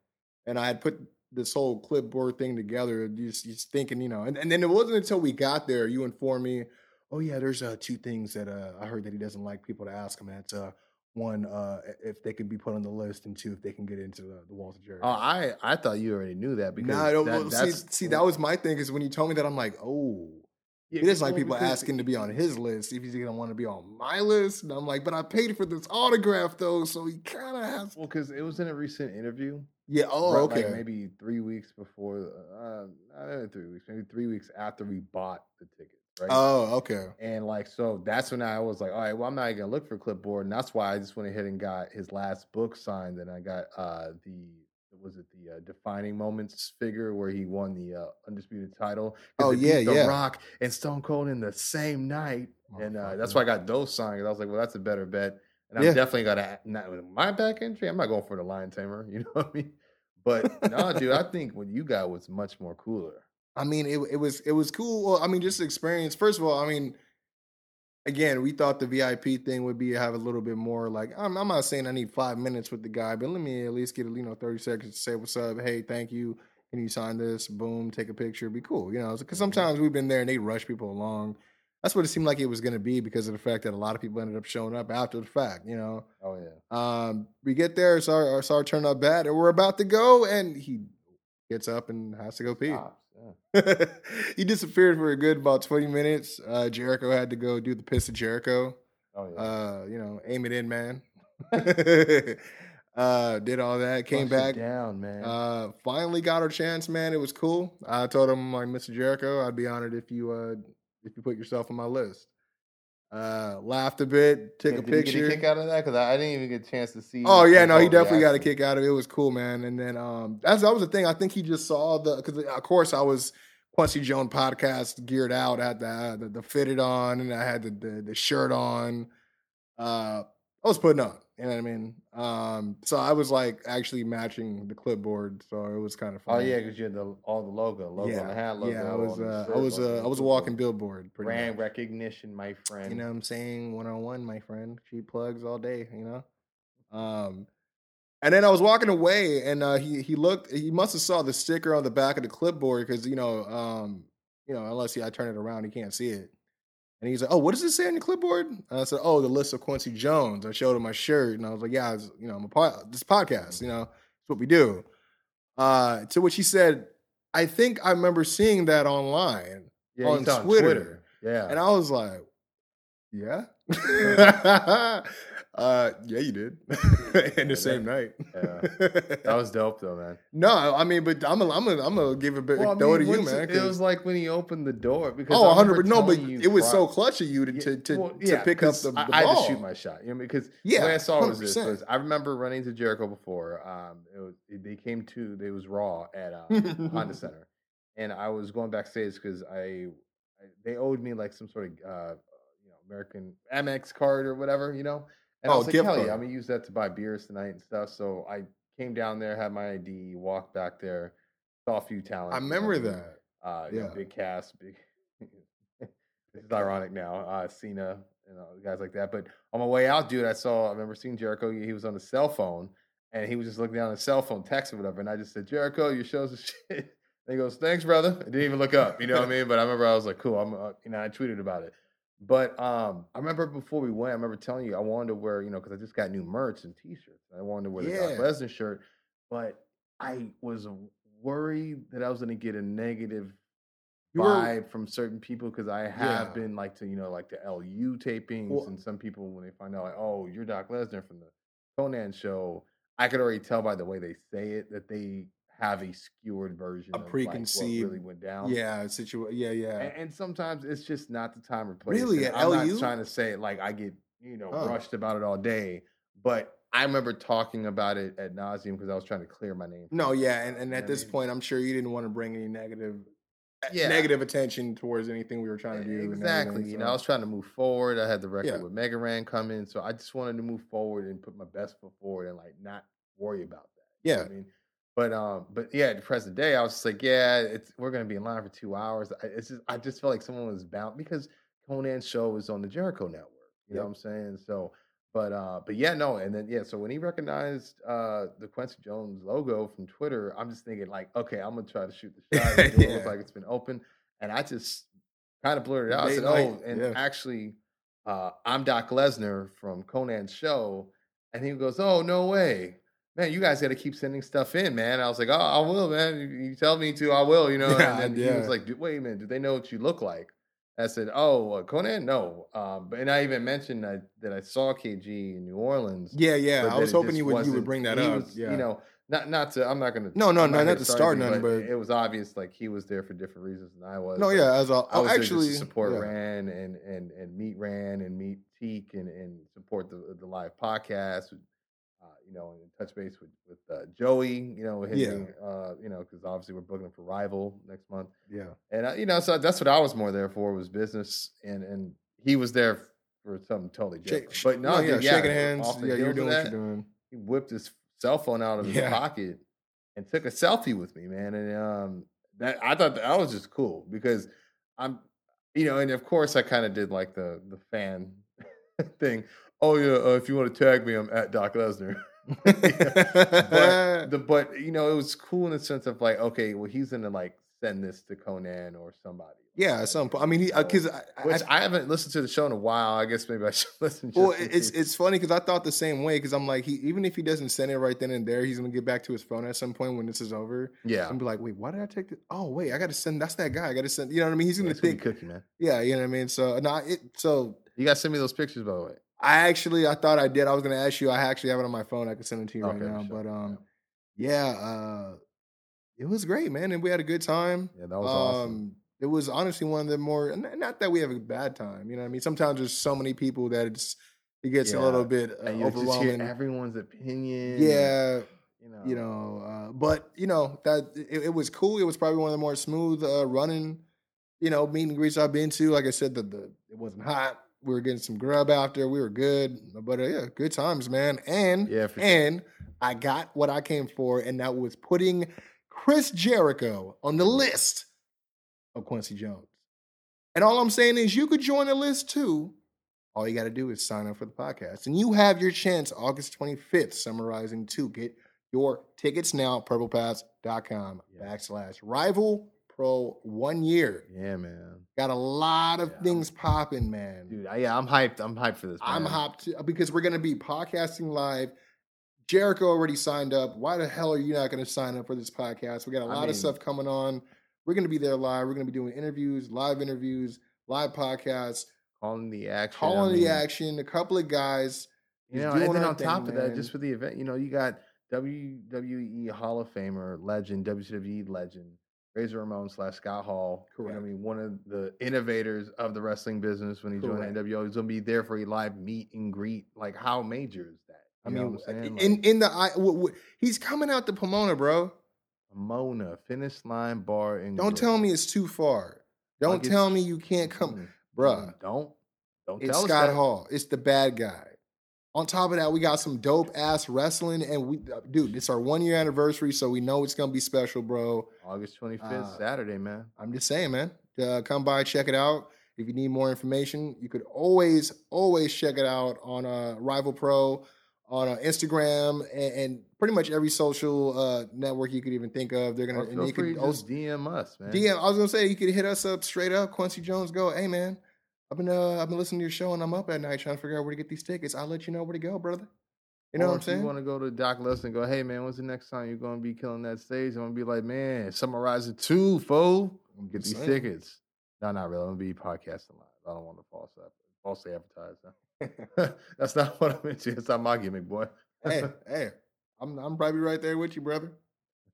and I had put this whole clipboard thing together, just, just thinking, you know, and, and then it wasn't until we got there you informed me, oh yeah, there's uh, two things that uh, I heard that he doesn't like people to ask him. That's uh, one, uh, if they can be put on the list, and two, if they can get into the, the walls of Jericho. Oh, I I thought you already knew that because Nah, I don't, that, well, see, see, that was my thing. Is when you told me that, I'm like, oh, Yeah, he doesn't like people asking to be on his list if he's gonna want to be on my list. And I'm like, but I paid for this autograph though, so he kind of has. Well, because it was in a recent interview. Yeah. Oh, right, okay. Like maybe three weeks before, uh, not even three weeks, maybe three weeks after we bought the ticket. right? Oh, okay. And like, so that's when I was like, all right, well, I'm not even gonna look for clipboard, and that's why I just went ahead and got his last book signed, and I got uh the was it the uh, defining moments figure where he won the uh, undisputed title? Oh, yeah, the yeah. Rock and Stone Cold in the same night, and uh, that's why I got those signed. 'cause I was like, well, that's a better bet And I'm Yeah. definitely gonna not with my back injury. I'm not going for the lion tamer. *laughs* You know what I mean? But no, dude, I *laughs* think what you got was much more cooler. I mean, it it was it was cool. Well, I mean, just the experience. First of all, I mean, again, we thought the VIP thing would be have a little bit more like. I'm, I'm not saying I need five minutes with the guy, but let me at least get you know thirty seconds to say what's up. Hey, thank you. Can you sign this? Boom, take a picture. Be cool, you know. Because sometimes we've been there and they rush people along. That's what it seemed like it was going to be because of the fact that a lot of people ended up showing up after the fact. You know. Oh yeah. Um, we get there, it's our, it's our turn up bad, and we're about to go, and he gets up and has to go pee. Yeah. *laughs* he disappeared for a good about 20 minutes. Uh, Jericho had to go do the piss of Jericho. Oh yeah. Uh, you know, aim it in, man. *laughs* *laughs* uh, did all that, came it back. down, man. Uh, finally got our chance, man. It was cool. I told him, like, Mr. Jericho, I'd be honored if you uh if you put yourself on my list. Uh, laughed a bit, took Yeah, a did he picture. get a kick out of that? Because I, I didn't even get a chance to see. Oh yeah, no, he definitely got a kick out of it. It was cool, man. And then um that's that was the thing. I think he just saw the because of course I was Kwency Jones podcast geared out, I had the, the the fitted on, and I had the the, the shirt on. Uh, I was putting on, you know what I mean. Um, so I was like actually matching the clipboard, so it was kind of fun. Oh yeah, because you had the all the logo, logo yeah, on the hat, logo. yeah. I was uh, I was uh, I was a walking billboard. Brand much. recognition, my friend. You know what I'm saying? One on one, my friend. She plugs all day, you know? Um and then I was walking away and uh he he looked he must have saw the sticker on the back of the clipboard because you know, um, you know, unless he I turn it around, he can't see it. And he's like, Oh, what does it say on your clipboard? And I said, Oh, the list of Kwency Jones. I showed him my shirt and I was like, Yeah, it's, you know, I'm a pod, this podcast, you know, it's what we do. Uh to which he said, I think I remember seeing that online. yeah, on he's on Twitter. Twitter. Yeah, And I was like, yeah. *laughs* uh, yeah, you did. *laughs* In the same night. Yeah. *laughs* that was dope though, man. no, I mean, but I'm gonna, I'm gonna, I'm gonna give it back Well, I throw it to you, man. it was like when he opened the door because oh, I 100. No, but it was so clutch of you to to, to, well, to pick up the, the I, ball. I had to shoot my shot. You know, because Yeah, the way I saw was this: was I remember running to Jericho before. Um, it was they came to they was Raw at uh, Honda *laughs* Center, and I was going backstage because I, I they owed me like some sort of uh, you know American MX card or whatever, you know. And I Oh, was like, hell yeah, card. I'm gonna use that to buy beers tonight and stuff. So I came down there, had my ID, walked back there, saw a few talents. I remember and, that. uh, you know, Yeah. big cast, big. *laughs* this is ironic now. Uh, Cena and uh, guys like that. But on my way out, dude, I saw. I remember seeing Jericho. He was on the cell phone, and he was just looking down his cell phone, text or whatever. And I just said, Jericho, your show's a *laughs* shit. And he goes, thanks, brother. I didn't even look up. You know what I mean? But I remember I was like, cool. I'm, uh, you know, I tweeted about it. But um, I remember before we went, I remember telling you I wanted to wear, you know, because I just got new merch and T-shirts. I wanted to wear the Doc. Lesnar shirt, but I was worried that I was going to get a negative You were- vibe from certain people because I have Yeah. been like to you know like the LU tapings Well- and some people when they find out like oh you're Doc Lesnar from the Conan show I could already tell by the way they say it that they have a skewered version A of like, what really went down Yeah, situation. Yeah, yeah. and, and sometimes it's just not the time or place Really? and At I'm LU? not trying to say it like I get you know Oh. rushed about it all day but I remember talking about it at nauseum because I was trying to clear my name No, yeah, and, and You at know what I this mean? point, I'm sure you didn't want to bring any negative, Yeah. negative attention towards anything we were trying to do. Exactly. everything, You know, I was trying to move forward. I had the record Yeah. with Mega Ran come in, so I just wanted to move forward and put my best foot forward and like not worry about that. You know I mean, but um, but yeah, at the present day, I was just like, yeah, it's we're gonna be in line for two hours. I, it's just I just felt like someone was bound because Conan's show was on the Jericho Network. You know what I'm saying? So. But uh, but yeah, no, and then yeah, so when he recognized uh the Kwency Jones logo from Twitter, I'm just thinking like, okay, I'm gonna try to shoot the shot. *laughs* Yeah. looks like it's been open, and I just kind of blurted out. I said, night, "Oh, and yeah. actually, uh, I'm Doc Lesnar from Conan's show," and he goes, "Oh, no way." Man, you guys got to keep sending stuff in, man. I was like, "Oh, I will, man. You, you tell me to, I will." You *laughs* know. Yeah, and then he was like, "Wait a minute, do they know what you look like?" I said, "Oh, uh, Conan, no." Um, but and I even mentioned that, that I saw KG in New Orleans. Yeah, yeah. I was hoping you would you would bring that up. was, yeah. You know, not not to. I'm not gonna. No, no, no, here not to start nothing, but- it was obvious like he was there for different reasons than I was. no, yeah. As a, I was actually support yeah. Ran and and and meet Ran and meet Teak and and support the the live podcast. You know, and touch base with with uh, Joey. You know, with him Yeah. being, uh, you know, because obviously we're booking him for Rival next month. Yeah, And uh, you know, so that's what I was more there for was business, and and he was there for something totally Shake- different. but no, no, yeah, dude, shaking hands. Yeah, you're doing what that, you're doing. He whipped his cell phone out of his pocket and took a selfie with me, man. And um, that I thought that was just cool because I'm, you know, and of course I kind of did like the the fan *laughs* thing. Oh yeah, uh, if you want to tag me, I'm at Doc Lesnar. *laughs* but *laughs* the but you know it was cool in the sense of like okay well he's gonna like send this to Conan or somebody yeah, at some point. I mean, he because uh, I, I, which I, haven't listened to the show in a while I guess maybe I should *laughs* listen to well, it's it's funny because I thought the same way because I'm like, he even if he doesn't send it right then and there, he's gonna get back to his phone at some point when this is over yeah and be like, wait, why did I take this? Oh, wait, I got to send. That's that guy. I got to send. You know what I mean? He's gonna gonna think, cookie man yeah, you know what I mean. So no, it. So you gotta send me those pictures by the way I actually, I thought I did. I was gonna ask you. I actually have it on my phone. I can send it to you right now. sure. But um, yeah, uh, it was great, man, and we had a good time. yeah that was awesome Um, it was honestly one of the more not that we have a bad time. You know what I mean? Sometimes there's so many people that it's it gets a little bit uh, and overwhelming. everyone's opinion yeah, you know you know, uh, but you know that it, it was cool. It was probably one of the more smooth uh, running, you know, meet and greets I've been to. Like I said, the, the it wasn't hot. We were getting some grub out there. We were good, but uh, yeah, good times, man. And yeah for sure. and I got what I came for, and that was putting Chris Jericho on the list of Kwency Jones. And all I'm saying is you could join the list too. All you got to do is sign up for the podcast. And you have your chance August 25th, summarizing to get your tickets now, purplepass.com Yeah. backslash rival pro one year. yeah man Got a lot of Yeah. things popping, man. dude I, yeah I'm hyped I'm hyped for this I'm hyped because we're going to be podcasting live. Jericho already signed up. Why the hell are you not going to sign up for this podcast? We got a lot mean- of stuff coming on. We're going to be there live. We're going to be doing interviews, live interviews, live podcasts, calling the action I calling the action. A couple of guys. You know, and then on top thing, of that, man. just for the event, you know, you got WWE Hall of Famer, legend, WWE legend, Razor Ramon slash Scott Hall. know I mean, one of the innovators of the wrestling business when he joined Correct. the NWO. He's gonna be there for a live meet and greet. Like, how major is that? I You mean, uh, saying? in Like, in the I- w- w- he's coming out to Pomona, bro. Pomona finish line bar and Don't tell me it's too far. Don't Like, tell me you can't come, bruh. Don't don't It's tell Scott us that. Hall. It's the bad guy. On top of that, we got some dope ass wrestling, and we, uh, dude, it's our one year anniversary, so we know it's gonna be special, bro. August 25th, Uh, Saturday, man. I'm just saying, man. Uh, come by, check it out. If you need more information, you could always, always check it out on uh, Rival Pro, on uh, Instagram, and, and pretty much every social uh, network you could even think of. They're gonna Or and you free could to also just DM us, man. DM. I was gonna say you could hit us up straight up. Kwency Jones, go. Hey man, I've been uh, I've been listening to your show and I'm up at night trying to figure out where to get these tickets. I'll let you know where to go, brother. You know Or what I'm saying? You want to go to Doc Lesnar and go, hey man, when's the next time you're gonna be killing that stage? I'm gonna be like, man, summarize it too, fool. I'm Get just these tickets. No, not really. I'm gonna be podcasting live. I don't want to false up, falsely advertise. *laughs* *laughs* That's not what I'm into. It's not my gimmick, boy. hey, *laughs* hey, I'm I'm probably right there with you, brother.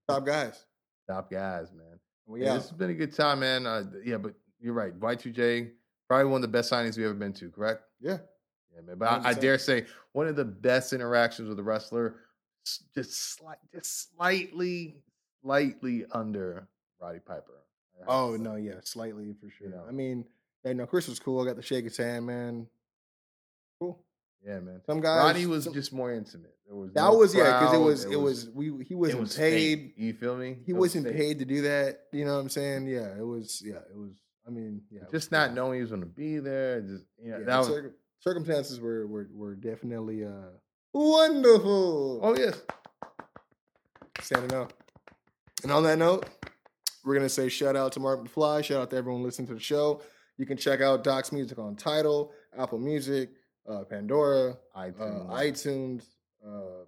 Top guys. Top guys, man. We Yeah, out. this has been a good time, man. Uh, yeah, but you're right. Y2J, probably one of the best signings we've ever been to, correct? Yeah. Yeah, man. But I, I dare say one of the best interactions with a wrestler, just slight, just slightly, slightly under Roddy Piper. Oh no, yeah, slightly for sure. know. I mean, hey, no, Chris was cool. I got to shake his hand, man. Cool. Yeah, man. Some guys. Roddy was some- just more intimate. There was that no was yeah, because it was it was we he wasn't was paid. fake. You feel me? He was wasn't fake. paid to do that. You know what I'm saying? Yeah, it was. Yeah, it was. I mean, yeah, Just not cool. knowing he was going to be there. Just you know, Yeah, that was. circum- circumstances were, were were definitely uh wonderful. Oh yes. standing up. And on that note, we're gonna say shout out to Marc McFly. Shout out to everyone listening to the show. You can check out Doc's music on Tidal, Apple Music, uh, Pandora, iTunes, uh, iTunes. Uh, uh,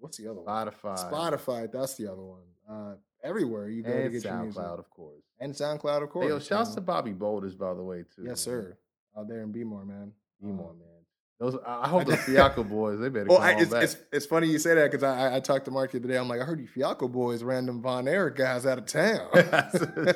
what's the other one? Spotify, Spotify. That's the other one. Uh, everywhere you go to and get your music. SoundCloud, of course. And SoundCloud, of course. Hey, yo, shouts to. Bobby Boulders, by the way, too. yes, sir. Out there in Bmore, man. Be more, Um, man. Those, I hope the Fiaco *laughs* boys, they better Well, come I, on it's, back. it's it's funny you say that because I, I talked to Marc the other day. I'm like, I heard you Fiaco boys, random Von Erich guys out of town. *laughs* *laughs* and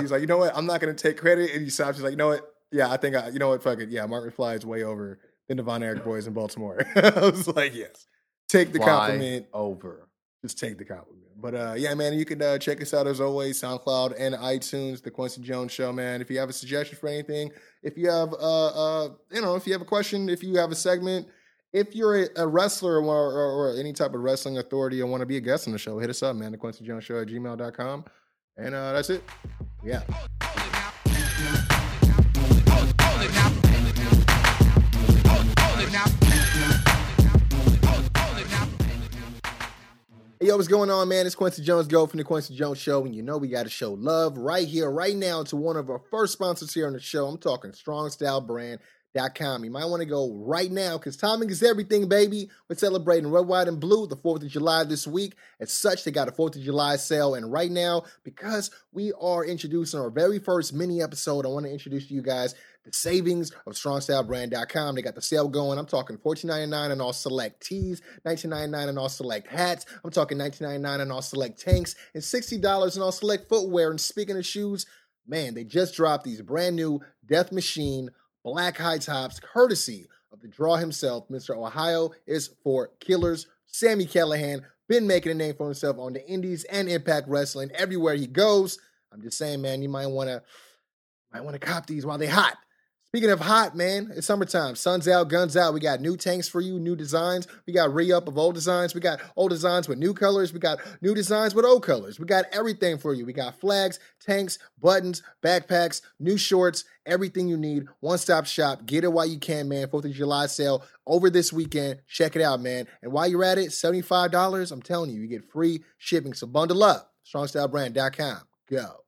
he's like, you know what? I'm not gonna take credit. And he stops. He's like, you know what? Yeah, I think I, you know what? Fuck it. Yeah, Marc McFly is way over than the Von Erich boys in Baltimore. I was like, yes, take the Fly compliment. over. Just take the compliment. But uh, yeah, man, you can uh, check us out as always, SoundCloud and iTunes, The Kwency Jones Show, man. If you have a suggestion for anything, if you have, uh, uh, you know, if you have a question, if you have a segment, if you're a, wrestler or, or, or any type of wrestling authority and want to be a guest on the show, hit us up, man. The Kwency Jones Show at gmail.com. And uh, that's it. Yeah. Yo, what's going on, man? It's Kwency Jones Go from the Kwency Jones Show, and you know we got to show love right here, right now, to one of our first sponsors here on the show. I'm talking StrongStyleBrand.com. You might want to go right now because timing is everything, baby. We're celebrating Red, White, and Blue, the 4th of July this week. As such, they got a 4th of July sale. And right now, because we are introducing our very first mini episode, I want to introduce you guys the savings of StrongStyleBrand.com. They got the sale going. I'm talking $14.99 on all select tees, $19.99 on all select hats. I'm talking $19.99 on all select tanks, and $60 on all select footwear. And speaking of shoes, man, they just dropped these brand new Death Machine black high tops, courtesy of the draw himself, Mr. Ohio is for Killers. Sami Callihan been making a name for himself on the Indies and Impact Wrestling everywhere he goes. I'm just saying, man, you might want to might want to cop these while they hot. Speaking of hot, man, it's summertime. Sun's out, guns out. We got new tanks for you, new designs. We got re up of old designs. We got old designs with new colors. We got new designs with old colors. We got everything for you. We got flags, tanks, buttons, backpacks, new shorts, everything you need. One stop shop. Get it while you can, man. 4th of July sale over this weekend. Check it out, man. And while you're at it, $75, I'm telling you, you get free shipping. So bundle up. StrongStyleBrand.com. Go.